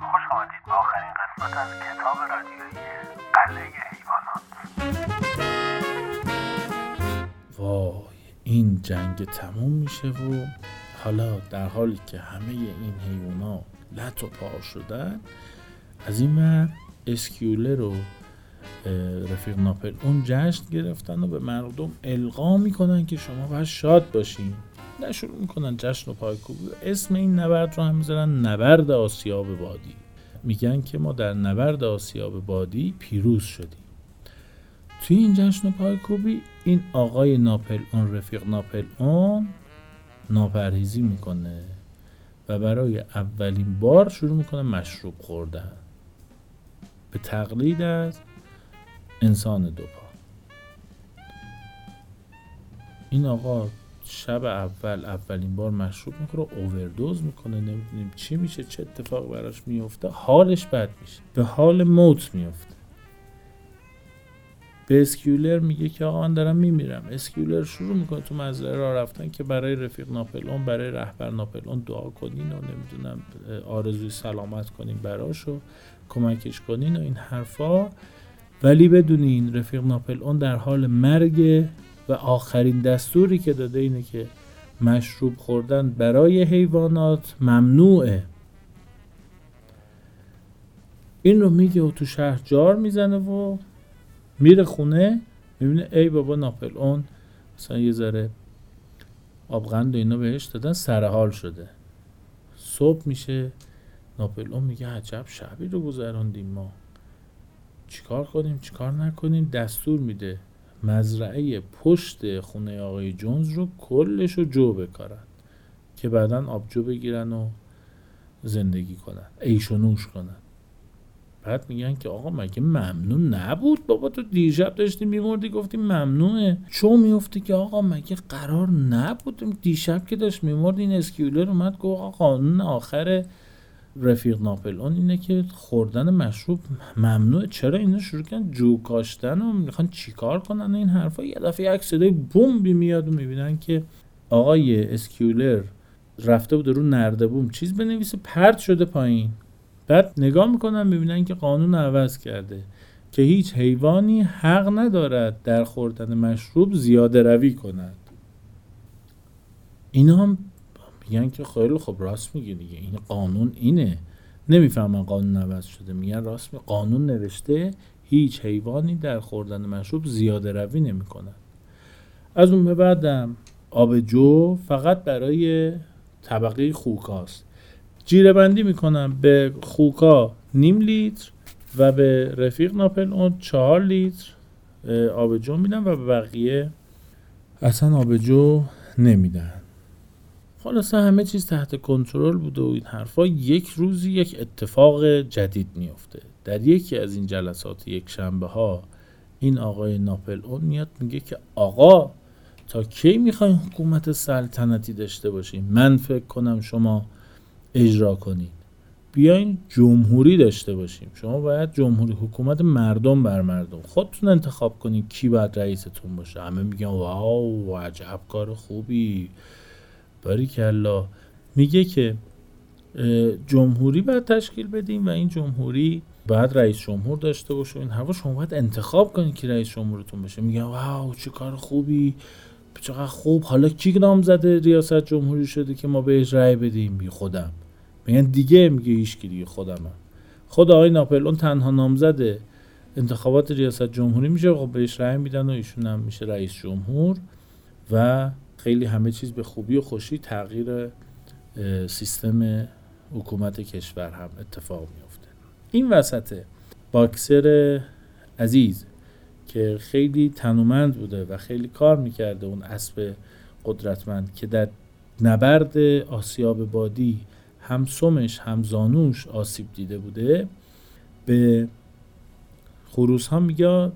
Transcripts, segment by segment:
خوش آمدید به آخرین قسمت از کتاب رادیویی قلعه حیوانات. وای این جنگ تموم میشه و حالا در حالی که همه این حیونا لط و پار شدن از این ور اسکیولر و رفیق ناپل اون جشن گرفتن و به مردم القا می‌کنن که شما باید شاد باشین. نه شروع می‌کنن جشن و پایکوبی اسم این نبرد رو هم می‌ذارن نبرد آسیاب بادی میگن که ما در نبرد آسیاب بادی پیروز شدیم. توی این جشن و پایکوبی این آقای ناپل اون رفیق ناپل اون ناپرهیزی می‌کنه و برای اولین بار شروع می‌کنه مشروب خوردن. به تقلید از انسان دو پا این آقا شب اول اولین بار مشروب می‌کنه اووردوز می‌کنه نمی‌دونیم چی میشه چه اتفاق براش میفته حالش بد میشه. به حال موت میفته به اسکیولر میگه که آقا من دارم میمیرم. اسکیولر شروع می‌کنه تو مزرعه را رفتن که برای رفیق ناپلئون برای رهبر ناپلئون دعا کنین و نمی‌دونم آرزوی سلامت کنین براش و کمکش کنین و این حرفا. ولی بدونین رفیق ناپلئون در حال مرگ و آخرین دستوری که داده اینه که مشروب خوردن برای حیوانات ممنوعه. این رو میگه و تو شهر جار می‌زنه و میره خونه می‌بینه ای بابا ناپل اون مثلا یه ذره آبغند و اینا بهش دادن سرحال شده. صبح میشه ناپل اون میگه عجب شبی رو گذراندیم ما. چیکار کنیم چیکار نکنیم؟ دستور میده. مزرعه پشت خونه آقای جونز رو کلش رو جو بکارن که بعدا آبجو بگیرن و زندگی کنن ایش و نوش کنن. بعد میگن که آقا مگه ممنون نبود؟ بابا تو دیشب داشتی میمردی گفتی ممنوعه چون میفته که آقا مگه قرار نبود؟ دیشب که داشت میمرد این اسکیولر اومد گفت آقا قانون آخر رفیق ناپل اون اینه که خوردن مشروب ممنوعه. چرا اینا شروع کردن؟ جو کاشتن و می‌خوان چیکار کنن؟ این حرفا یه دفعه یک صدای بومبی میاد و می‌بینن که آقای اسکیولر رفته بود رو نرده بوم. چیز بنویسه پرت شده پایین. بعد نگاه می‌کنن می‌بینن که قانون عوض کرده. که هیچ حیوانی حق ندارد در خوردن مشروب زیاده روی کند. اینا هم میگن که خیلی خب راست میگه دیگه. این قانون اینه. نمی‌فهمن قانون عوض شده. میگن راست می قانون نوشته هیچ حیوانی در خوردن مشروب زیاده روی نمی‌کند از اون به بعدم آب جو فقط برای طبقه خوکاست. جیره بندی می‌کنم به خوکا نیم لیتر و به رفیق ناپل اون چهار لیتر آبجو میدن و به بقیه اصلا آبجو نمیدن. خلاصه همه چیز تحت کنترل بوده و این حرفا یک روزی یک اتفاق جدید میفته در یکی از این جلسات یک شنبه ها این آقای ناپل اون میاد میگه که آقا تا کی می‌خواین حکومت سلطنتی داشته باشیم من فکر کنم شما اجرا کنید بیاین جمهوری داشته باشیم. شما باید جمهوری حکومت مردم بر مردم خودتون انتخاب کنید کی باید رئیستون باشه. همه میگن واو عجب کار خوبی. باریکلا میگه که جمهوری باید تشکیل بدیم و این جمهوری باید رئیس جمهور داشته باشه. این هوا شما باید انتخاب کنید که رئیس جمهورتون باشه میگن واو چه کار خوبی. چقدر خوب. حالا کی نامزد ریاست جمهوری شده که ما بهش رأی بدیم؟ بی خودم. میگن دیگه میگه هیچ کی دیگه خودمم خود آقای ناپلئون تنها نامزد انتخابات ریاست جمهوری میشه خب بهش رأی میدن و ایشون هم میشه رئیس جمهور و خیلی همه چیز به خوبی و خوشی تغییر سیستم حکومت کشور هم اتفاق میفته این وسط باکسر عزیز که خیلی تنومند بوده و خیلی کار می‌کرده اون اسب قدرتمند که در نبرد آسیاب بادی هم سمش هم زانوش آسیب دیده بوده به خروس ها میگه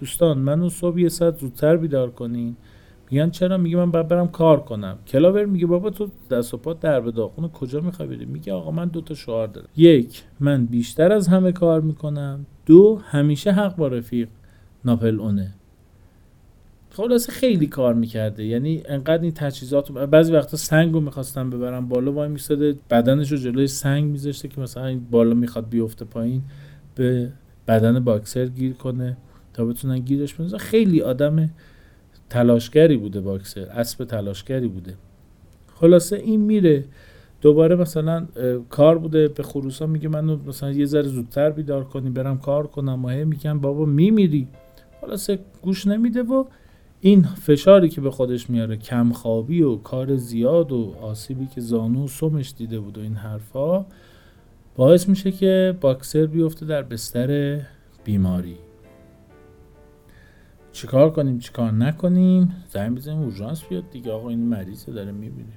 دوستان منو صبح یه ساعت زودتر بیدار کنین. میگن چرا؟ میگه من باید برم کار کنم. کلاور میگه بابا تو دست و پات در به داخل کجا می‌خوای بری؟ میگه آقا من دو تا شعار دارم. یک من بیشتر از همه کار می‌کنم. دو همیشه حق با رفیق ناپل اونه. خلاصه خیلی کار می‌کرده. یعنی انقدر این تجهیزات بعضی وقتا سنگ رو می‌خواستن ببرن بالا وای میستاده بدنش رو جلوی سنگ میذاشته که مثلا این بالا می‌خواد بیفته پایین به بدن باکسر گیر کنه تا بتونن گیرش بندازن. خیلی آدم تلاشگری بوده باکسر اسب تلاشگری بوده. خلاصه این میره. دوباره مثلا کار بوده به خروسا میگه منو مثلا یه ذره زودتر بیدار کنی برم کار کنم. و هی میگن بابا میمیری. خلاصه گوش نمیده و این فشاری که به خودش میاره کمخوابی و کار زیاد و آسیبی که زانو و سمش دیده بود و این حرفا باعث میشه که باکسر بیفته در بستر بیماری. چیکار کنیم چیکار نکنیم؟ زنگ بزنیم اورژانس بیاد دیگه. آقا این مریضه داره می‌بینه.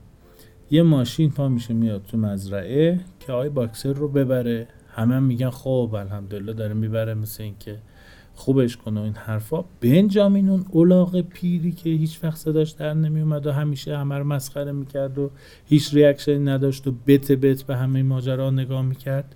یه ماشین پا میشه میاد تو مزرعه که آقای باکسر رو ببره. همه هم میگن خب الحمدلله داره می‌بره مثل اینکه خوبش کنه این حرفا. بنجامین اون اولاغ پیری که هیچ وقت صداش در نمیومد و همیشه همه رو مسخره می‌کرد و هیچ ریاکشنی نداشت و بت بت به همه ماجرا نگاه می‌کرد.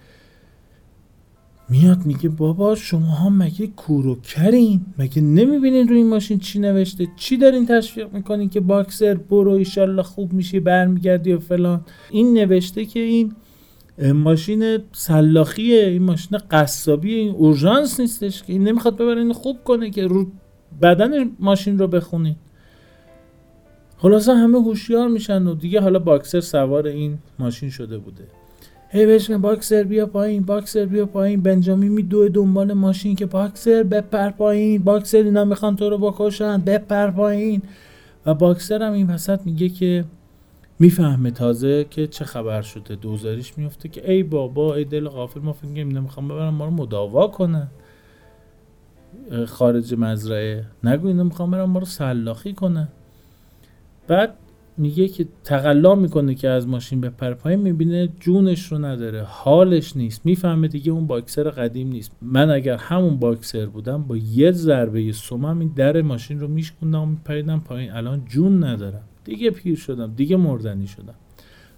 میاد میگه بابا شما ها مگه کوروکرین مگه نمی‌بینین روی این ماشین چی نوشته؟ چی دارین تشویق می‌کنین که باکسر برو ایشالله خوب میشی برمیگردی و فلان. این نوشته که این ماشین سلاخیه این ماشین قصابیه این اورژانس نیستش که این نمی‌خواد ببرین خوب کنه که رو بدن ماشین رو بخونین. خلاصه همه هوشیار میشن و دیگه حالا باکسر سوار این ماشین شده بوده. هی بهش باکسر بیا پایین باکسر بیا پایین. بنجامین میدوه دنبال ماشین که باکسر بپر پایین. باکسر اینا می‌خوان تو رو بکشن بپر پایین. و باکسر هم این وسط میگه که می‌فهمه تازه که چه خبر شده. دوزاریش میفته که ای بابا ای دل غافل ما فکر اینا می‌خوام ببرن ما رو مداوا کنن. خارج مزرعه. نگو اینا می‌خوام برن ما رو سلاخی کنن. بعد میگه که تقلا می‌کنه که از ماشین بپر پایین می‌بینه جونش رو نداره حالش نیست. می‌فهمه دیگه اون باکسر قدیم نیست. من اگر همون باکسر بودم با یه ضربه سمم این در ماشین رو میشکوندم و میپریدم پایین. الان جون ندارم. دیگه پیر شدم دیگه مردنی شدم.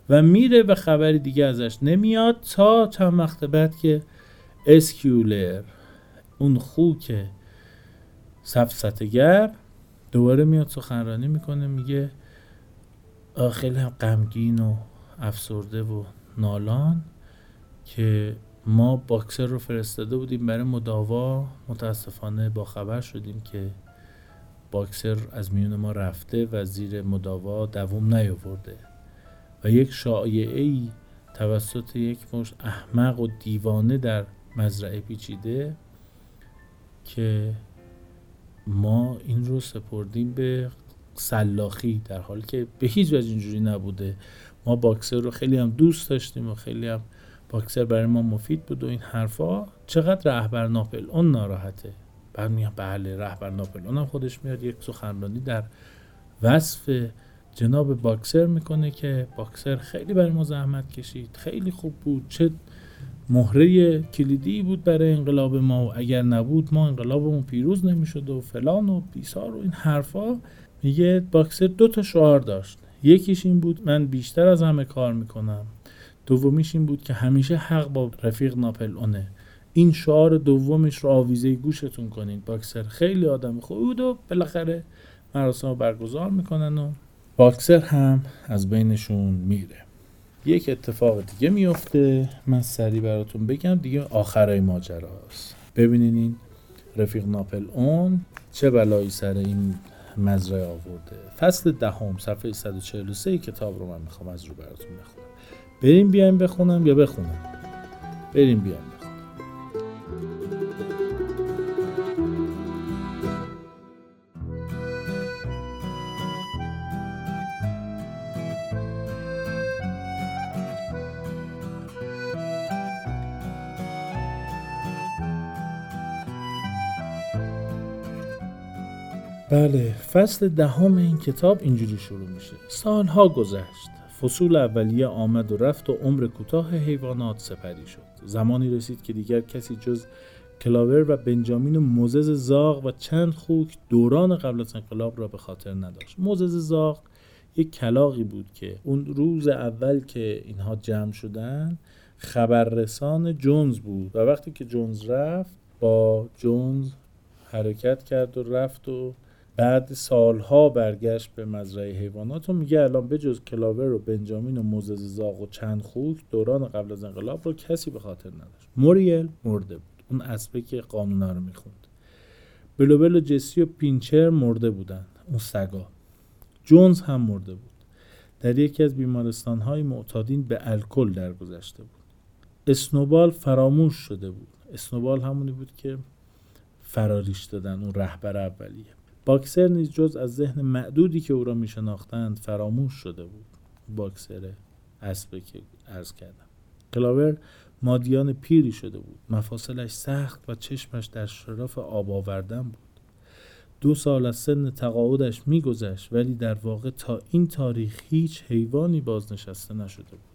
و میره و خبری دیگه ازش نمیاد تا چند وقت بعد که اسکیولر اون خوک سفسطگر دوباره میاد سخنرانی می‌کنه میگه خیلی غمگین و افسرده و نالان که ما باکسر رو فرستاده بودیم برای مداوا. متاسفانه با خبر شدیم که باکسر از میون ما رفته و زیر مداوا دووم نیاورده و یک شایعه ای توسط یک مش احمق و دیوانه در مزرعه پیچیده که ما این رو سپردیم به سلاخی در حالی که به هیچ وجه اینجوری نبوده. ما باکسر رو خیلی هم دوست داشتیم و خیلی هم باکسر برای ما مفید بود و این حرفا. چقدر رهبر ناپل اون ناراحته. بعد میگم بله رهبر ناپل اونم خودش میاد یک سخنرانی در وصف جناب باکسر می‌کنه که باکسر خیلی برای ما زحمت کشید خیلی خوب بود. چه مهره کلیدی بود برای انقلاب ما و اگر نبود ما انقلابمون پیروز نمی‌شد و فلان و بیسار و این حرفا. میگه باکسر دو تا شعار داشت. یکیش این بود من بیشتر از همه کار می‌کنم. دومیش این بود که همیشه حق با رفیق ناپل اونه این شعار دومش رو آویزه گوشتون کنین باکسر. خیلی آدم خوبی بود و بالاخره مراسم برگزار می‌کنن و باکسر هم از بینشون میره. یک اتفاق دیگه میفته. من سریع براتون بگم دیگه آخرای ماجراست. ببینین این رفیق ناپل اون چه بلایی سر این مزرعه آورده. فصل دهم صفحه 143 کتاب رو من می‌خوام از رو براتون بخونم. بریم بیایم بخونم یا بخونم؟ بریم بیایم. بله فصل دهم این کتاب اینجوری شروع میشه. سالها گذشت. فصول اولیه آمد و رفت و عمر کوتاه حیوانات سپری شد. زمانی رسید که دیگر کسی جز کلاور و بنجامین و موزز زاغ و چند خوک دوران قبل از انقلاب را به خاطر نداشت. موزز زاغ یک کلاقی بود که اون روز اول که اینها جمع شدن خبررسان جونز بود و وقتی که جونز رفت با جونز حرکت کرد و رفت و بعد سالها برگشت به مزرعه حیوانات و میگه الان به جز کلاور و بنجامین و موزز زاغ و چند خوک دوران قبل از انقلاب رو کسی به خاطر نداشت. موریل مرده بود. اون اسبه که قانونا رو می‌خوند. بلوبل و جسی و پینچر مرده بودن. اون سگا. جونز هم مرده بود. در یکی از بیمارستان های معتادین به الکل درگذشته بود. اسنوبال فراموش شده بود. اسنوبال همونی بود که فراریش دادن. اون رهبر اولیه. باکسر نیز جز از ذهن معدودی که او را می شناختند فراموش شده بود. باکسر اسبه که ارز کردم. کلاور مادیان پیری شده بود. مفاصلش سخت و چشمش در شرف آب آوردن بود. دو سال از سن تقاعدش میگذشت ولی در واقع تا این تاریخ هیچ حیوانی بازنشسته نشده بود.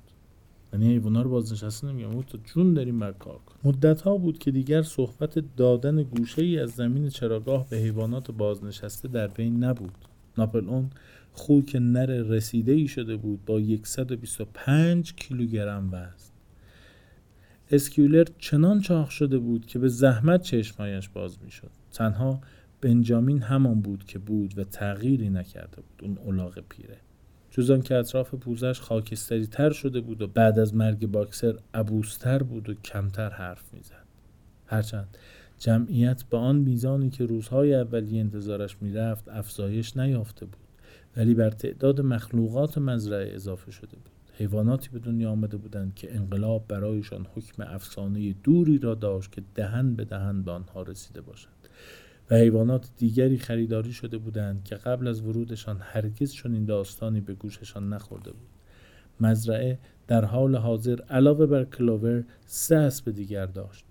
یعنی حیوانا رو بازنشسته نمیگم. تو جون داریم بر کار کن مدت ها بود که دیگر صحبت دادن گوشه ای از زمین چراگاه به حیوانات بازنشسته در بین نبود. ناپل اون خوک نر رسیده ای شده بود با 125 کیلوگرم وزن. اسکیولر چنان چاق شده بود که به زحمت چشمایش باز می‌شد. تنها بنجامین همان بود که بود و تغییری نکرده بود. اون اولاغ پیره. جز که اطراف پوزش خاکستری تر شده بود و بعد از مرگ باکسر عبوستر بود و کمتر حرف می‌زد. هرچند جمعیت به آن میزانی که روزهای اولی انتظارش می‌رفت افزایش نیافته بود ولی بر تعداد مخلوقات مزرعه اضافه شده بود. حیواناتی به دنیا آمده بودند که انقلاب برایشان حکم افسانه دوری را داشت که دهن به دهن به آنها رسیده باشد. و حیوانات دیگری خریداری شده بودند که قبل از ورودشان هرگز این داستانی به گوششان نخورده بود. مزرعه در حال حاضر علاوه بر کلوور سه اسب دیگر داشت.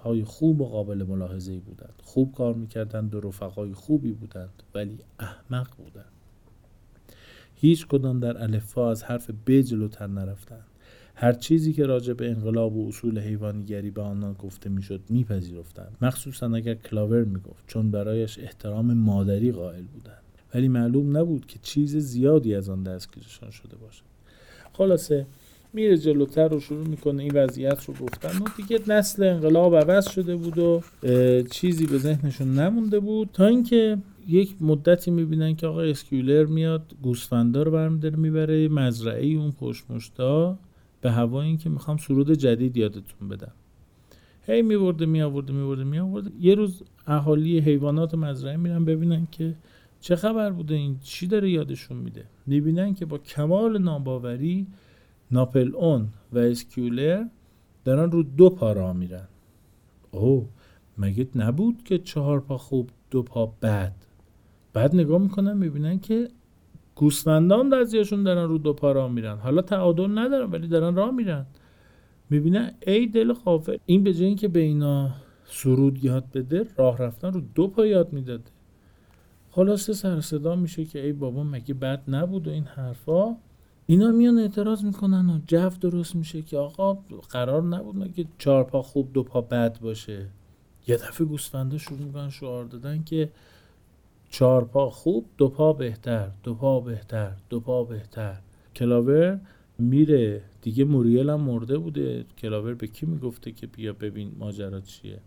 های خوب و قابل ملاحظه بودند. خوب کار می‌کردند و رفقای خوبی بودند ولی احمق بودند. هیچ کدام در الفا از حرف ب نرفتند. هر چیزی که راجع به انقلاب و اصول حیوانیگری به آنان گفته می‌شد میپذیرفتند. مخصوصا اگر کلاور می‌گفت چون برایش احترام مادری قائل بودند. ولی معلوم نبود که چیز زیادی از آن دستگیرشان شده باشد. خلاصه میره جلوتر رو شروع می‌کنه این وضعیت رو گفتن. و دیگه نسل انقلاب عوض شده بود و چیزی به ذهنشون نمونده بود. تا اینکه یک مدتی می‌بینن که آقا اسکیولر میاد گوسفندا رو برمیداره می‌بره مزرعه اون پشمشتا به هوای اینکه می‌خوام سرود جدید یادتون بدم. هی میبرده میآورده میبرده میآورده. یه روز اهالی حیوانات مزرعه میرن ببینن که چه خبر بوده این چی داره یادشون میده. می‌بینن که با کمال ناباوری ناپل اون و اسکیولر دارن رو دو پا را میرن. اوه مگه نبود که چهار پا خوب دو پا بد؟ بعد نگاه می‌کنن می‌بینن که گوسفندان بعضیاشون دارن رو دو پا راه میرن. حالا تعادل ندارن ولی دارن راه میرن. می‌بینن ای دل خافه این به جای اینکه به اینا سرود یاد بده راه رفتن رو دو پا یاد می‌داده. خلاصه سر صدا میشه که ای بابا مگه بد نبود و این حرفا؟ اینا میان اعتراض می‌کنن و جو درست میشه که آقا قرار نبود مگه چهار پا خوب دو پا بد باشه. یه دفعه گوسفندا شروع می‌کنن شعار دادن که چهار پا خوب دو پا بهتر دو پا بهتر دو پا بهتر. کلاور میره. دیگه موریل هم مرده بوده. کلاور به کی می‌گفته که بیا ببین ماجرا چیه؟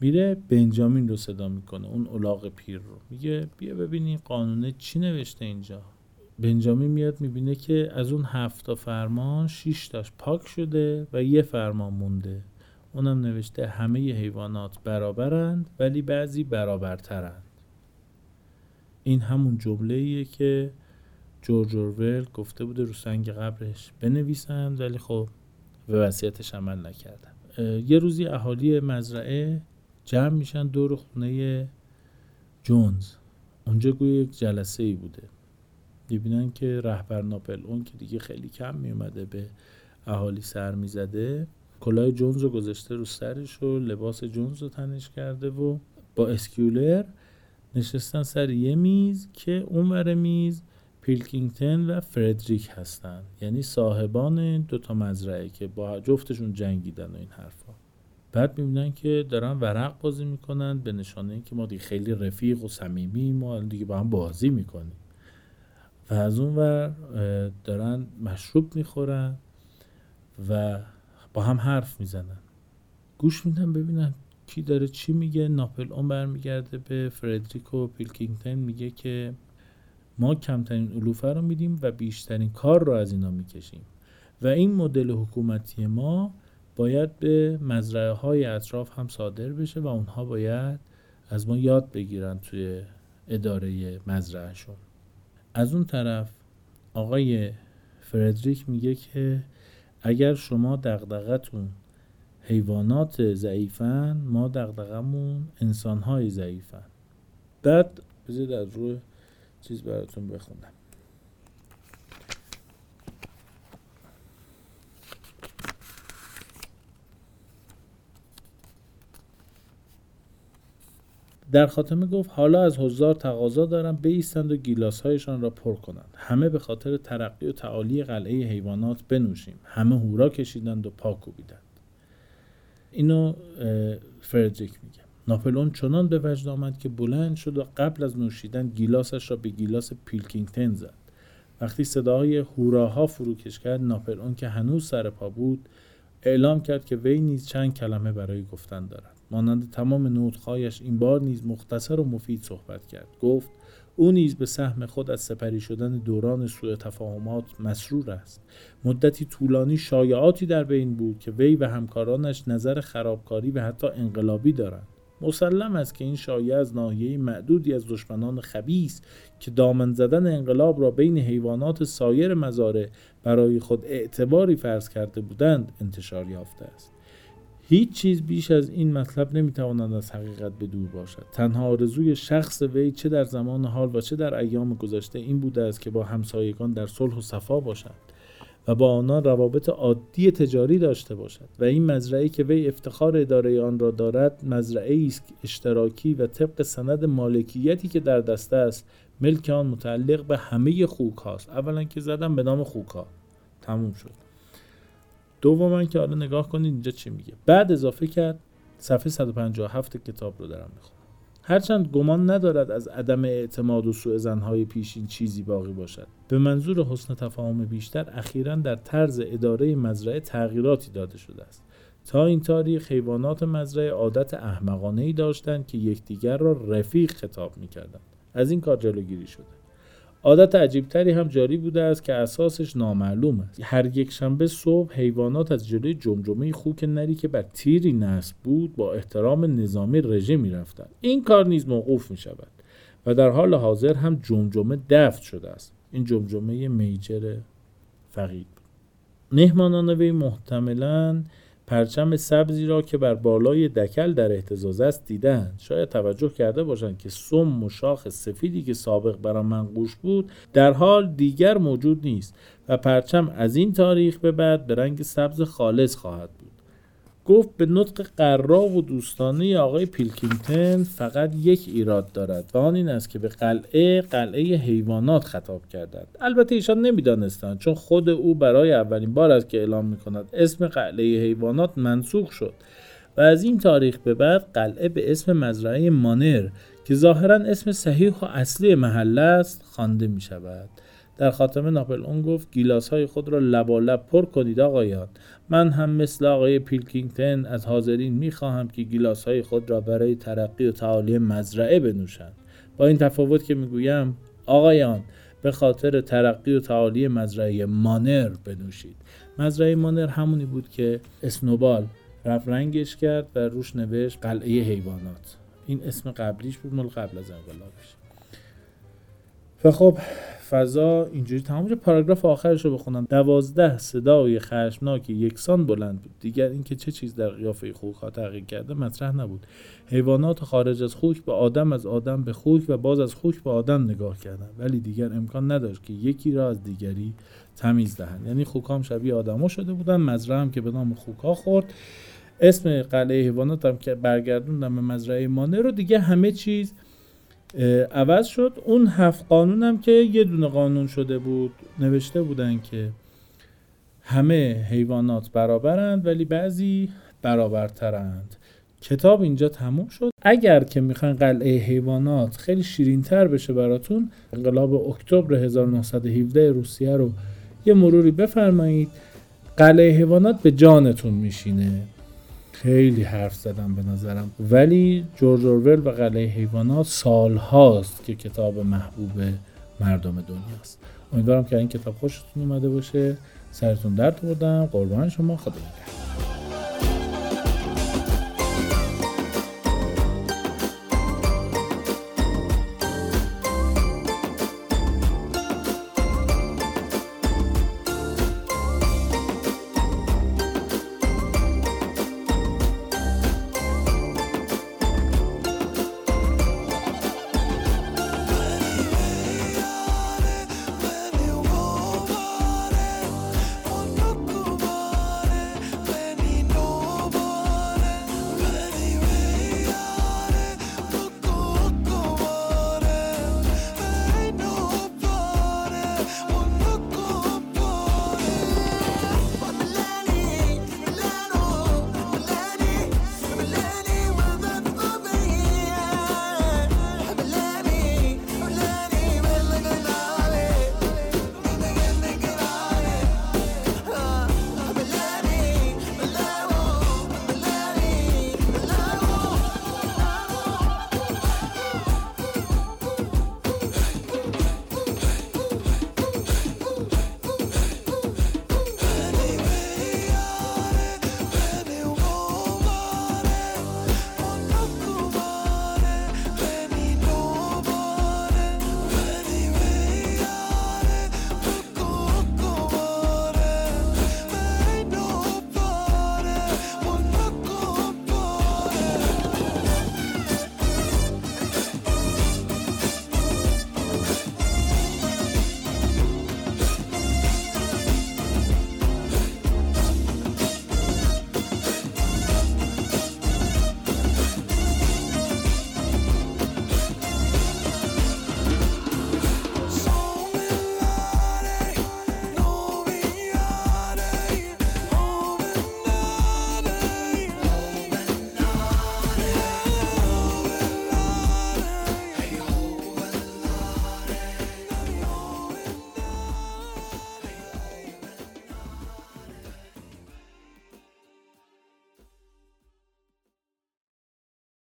میره بنجامین رو صدا می‌کنه اون اولاغ پیر رو. میگه بیا ببینی قانونه چی نوشته اینجا. بنجامین میاد می‌بینه که از اون هفت فرمان شیش تاش پاک شده و یه فرمان مونده. اونم نوشته همه حیوانات برابرند ولی بعضی برابرترند. این همون جمله ایه که جورج اورول گفته بوده رو سنگ قبرش بنویسند ولی خب به وصیتش عمل نکردن. یه روزی اهالی مزرعه جمع میشن دور خونه جونز. اونجا گوی یک جلسه ای بوده. می‌بینن که رهبر ناپل اون که دیگه خیلی کم میومده به اهالی سر می‌زده کلاه جونز رو گذاشته رو سرش و لباس جونز رو تنش کرده و با اسکیولر نشستن سر یه میز که اونور میز پیلکینگتن و فردریک هستن. یعنی صاحبان دوتا مزرعه که با جفتشون جنگیدن و این حرفا. بعد می‌بینن که دارن ورق بازی می‌کنن به نشانه که ما دیگه خیلی رفیق و صمیمی ما دیگه با هم بازی می‌کنیم. و از اون ور دارن مشروب می‌خورن و با هم حرف می‌زنن. گوش میدن ببینن کی داره چی میگه؟ ناپل اون برمیگرده به فردریکو پیلکینگتن میگه که ما کمترین علوفه رو میدیم و بیشترین کار رو از اینا می‌کشیم. و این مدل حکومتی ما باید به مزرعه های اطراف هم صادر بشه و اونها باید از ما یاد بگیرن توی اداره مزرعهشون. از اون طرف آقای فردریک میگه که اگر شما دغدغتون حیوانات ضعیفن ما دغدغمون انسانهای ضعیفن. بعد بذارید از روی چیز براتون بخونم. در خاتمه گفت حالا از حضار تقاضا دارم بیستند و گیلاسهایشان را پر کنند. همه به خاطر ترقی و تعالی قلعه حیوانات بنوشیم. همه هورا کشیدند و پا کوبیدند. اینو فردریک میگه. ناپلون چنان به وجد آمد که بلند شد و قبل از نوشیدن گیلاسش را به گیلاس پیلکینگتن زد. وقتی صداهای هوراها فروکش کرد ناپلئون که هنوز سر پا بود اعلام کرد که وی نیز چند کلمه برای گفتن دارد. مانند تمام نوتخایش این بار نیز مختصر و مفید صحبت کرد. گفت او نیز به سهم خود از سپری شدن دوران سوء تفاهمات مسرور است. مدتی طولانی شایعاتی در بین بود که وی و همکارانش نظر خرابکاری و حتی انقلابی دارند. مسلم است که این شایعه از ناحیه معدودی از دشمنان خبیس که دامن زدن انقلاب را بین حیوانات سایر مزارع برای خود اعتباری فرض کرده بودند انتشار یافته است. هیچ چیز بیش از این مطلب نمی‌تواند از حقیقت به دور باشد. تنها آرزوی شخص وی چه در زمان حال و چه در ایام گذشته این بوده است که با همسایگان در صلح و صفا باشد و با آنان روابط عادی تجاری داشته باشد و این مزرعه که وی افتخار اداره آن را دارد مزرعه است اشتراکی و طبق سند مالکیتی که در دست است ملک آن متعلق به همه خوک هاست. اولا که زدم به نام خوک ها تموم شد. دوما که حالا نگاه کنید اینجا چی میگه. بعد اضافه کرد صفحه 157 کتاب رو دارم می‌خونم. هرچند گمان ندارد از عدم اعتماد و سوء زنهای پیشین چیزی باقی باشد. به منظور حسن تفاهم بیشتر اخیرا در طرز اداره مزرعه تغییراتی داده شده است. تا این تاریخ حیوانات مزرعه عادت احمقانه ای داشتند که یکدیگر را رفیق خطاب می‌کردند. از این کار جلوگیری شده. عادت عجیبتری هم جاری بوده است که اساسش نامعلوم است. هر یک شنبه صبح حیوانات از جلوی جمجمه خوک نری که بر تیری نصب بود با احترام نظامی رژه می رفتند. این کار نیز موقوف می شود و در حال حاضر هم جمجمه دفت شده است. این جمجمه میجر فقید. مهمانان وی محتملاً پرچم سبزی را که بر بالای دکل در احتزاز است دیدند شاید توجه کرده باشند که سم و شاخ سفیدی که سابق بر آن منقوش بود در حال دیگر موجود نیست و پرچم از این تاریخ به بعد به رنگ سبز خالص خواهد بود. گفت به نطق قرا و دوستانه آقای پیلکینگتن فقط یک ایراد دارد و آن این است که به قلعه قلعه حیوانات خطاب کردند. البته ایشان نمی‌دانستند چون خود او برای اولین بار است که اعلام می کند اسم قلعه حیوانات منسوخ شد و از این تاریخ به بعد قلعه به اسم مزرعه مانر که ظاهرا اسم صحیح و اصلی محله است خوانده می شود در خاتمه ناپل اون گفت گیلاس های خود را لبالب پر کنید آقایان. من هم مثل آقای پیلکینگتن از حاضرین می‌خواهم که گیلاس های خود را برای ترقی و تعالی مزرعه بنوشند. با این تفاوت که می‌گویم آقایان به خاطر ترقی و تعالی مزرعه مانر بنوشید. مزرعه مانر همونی بود که اسنوبال رفت رنگش کرد و روش نوشت قلعه حیوانات. این اسم قبلیش بود مال قبل از انقلابش و خب فضا اینجوری تمام شد. پاراگراف آخرش رو بخونم. دوازده صدای خشمناک یکسان بلند بود. دیگر اینکه چه چیز در قیافه خوک ها تغییر کرده مطرح نبود. حیوانات خارج از خوک به آدم از آدم به خوک و باز از خوک به آدم نگاه کردن. ولی دیگر امکان نداشت که یکی را از دیگری تمیز دهند. یعنی خوکام شبیه آدما شده بودن. مزرعه هم که به نام خوکا خورد. اسم قلعه حیوانات هم که برگردوندم به مزرعه مانه رو. دیگه همه چیز عوض شد. اون هفت قانون هم که یه دونه قانون شده بود نوشته بودن که همه حیوانات برابرند ولی بعضی برابرترند. کتاب اینجا تموم شد. اگر که می‌خواین قلعه حیوانات خیلی شیرینتر بشه براتون انقلاب اکتبر 1917 روسیه رو یه مروری بفرمایید. قلعه حیوانات به جانتون میشینه. خیلی حرف زدم به نظرم. ولی جورج اورول و قلعه حیوانات سال هاست که کتاب محبوب مردم دنیاست امیدوارم که این کتاب خوشتون اومده باشه. سرتون درد بردم. قربان شما. خدا نگهدار.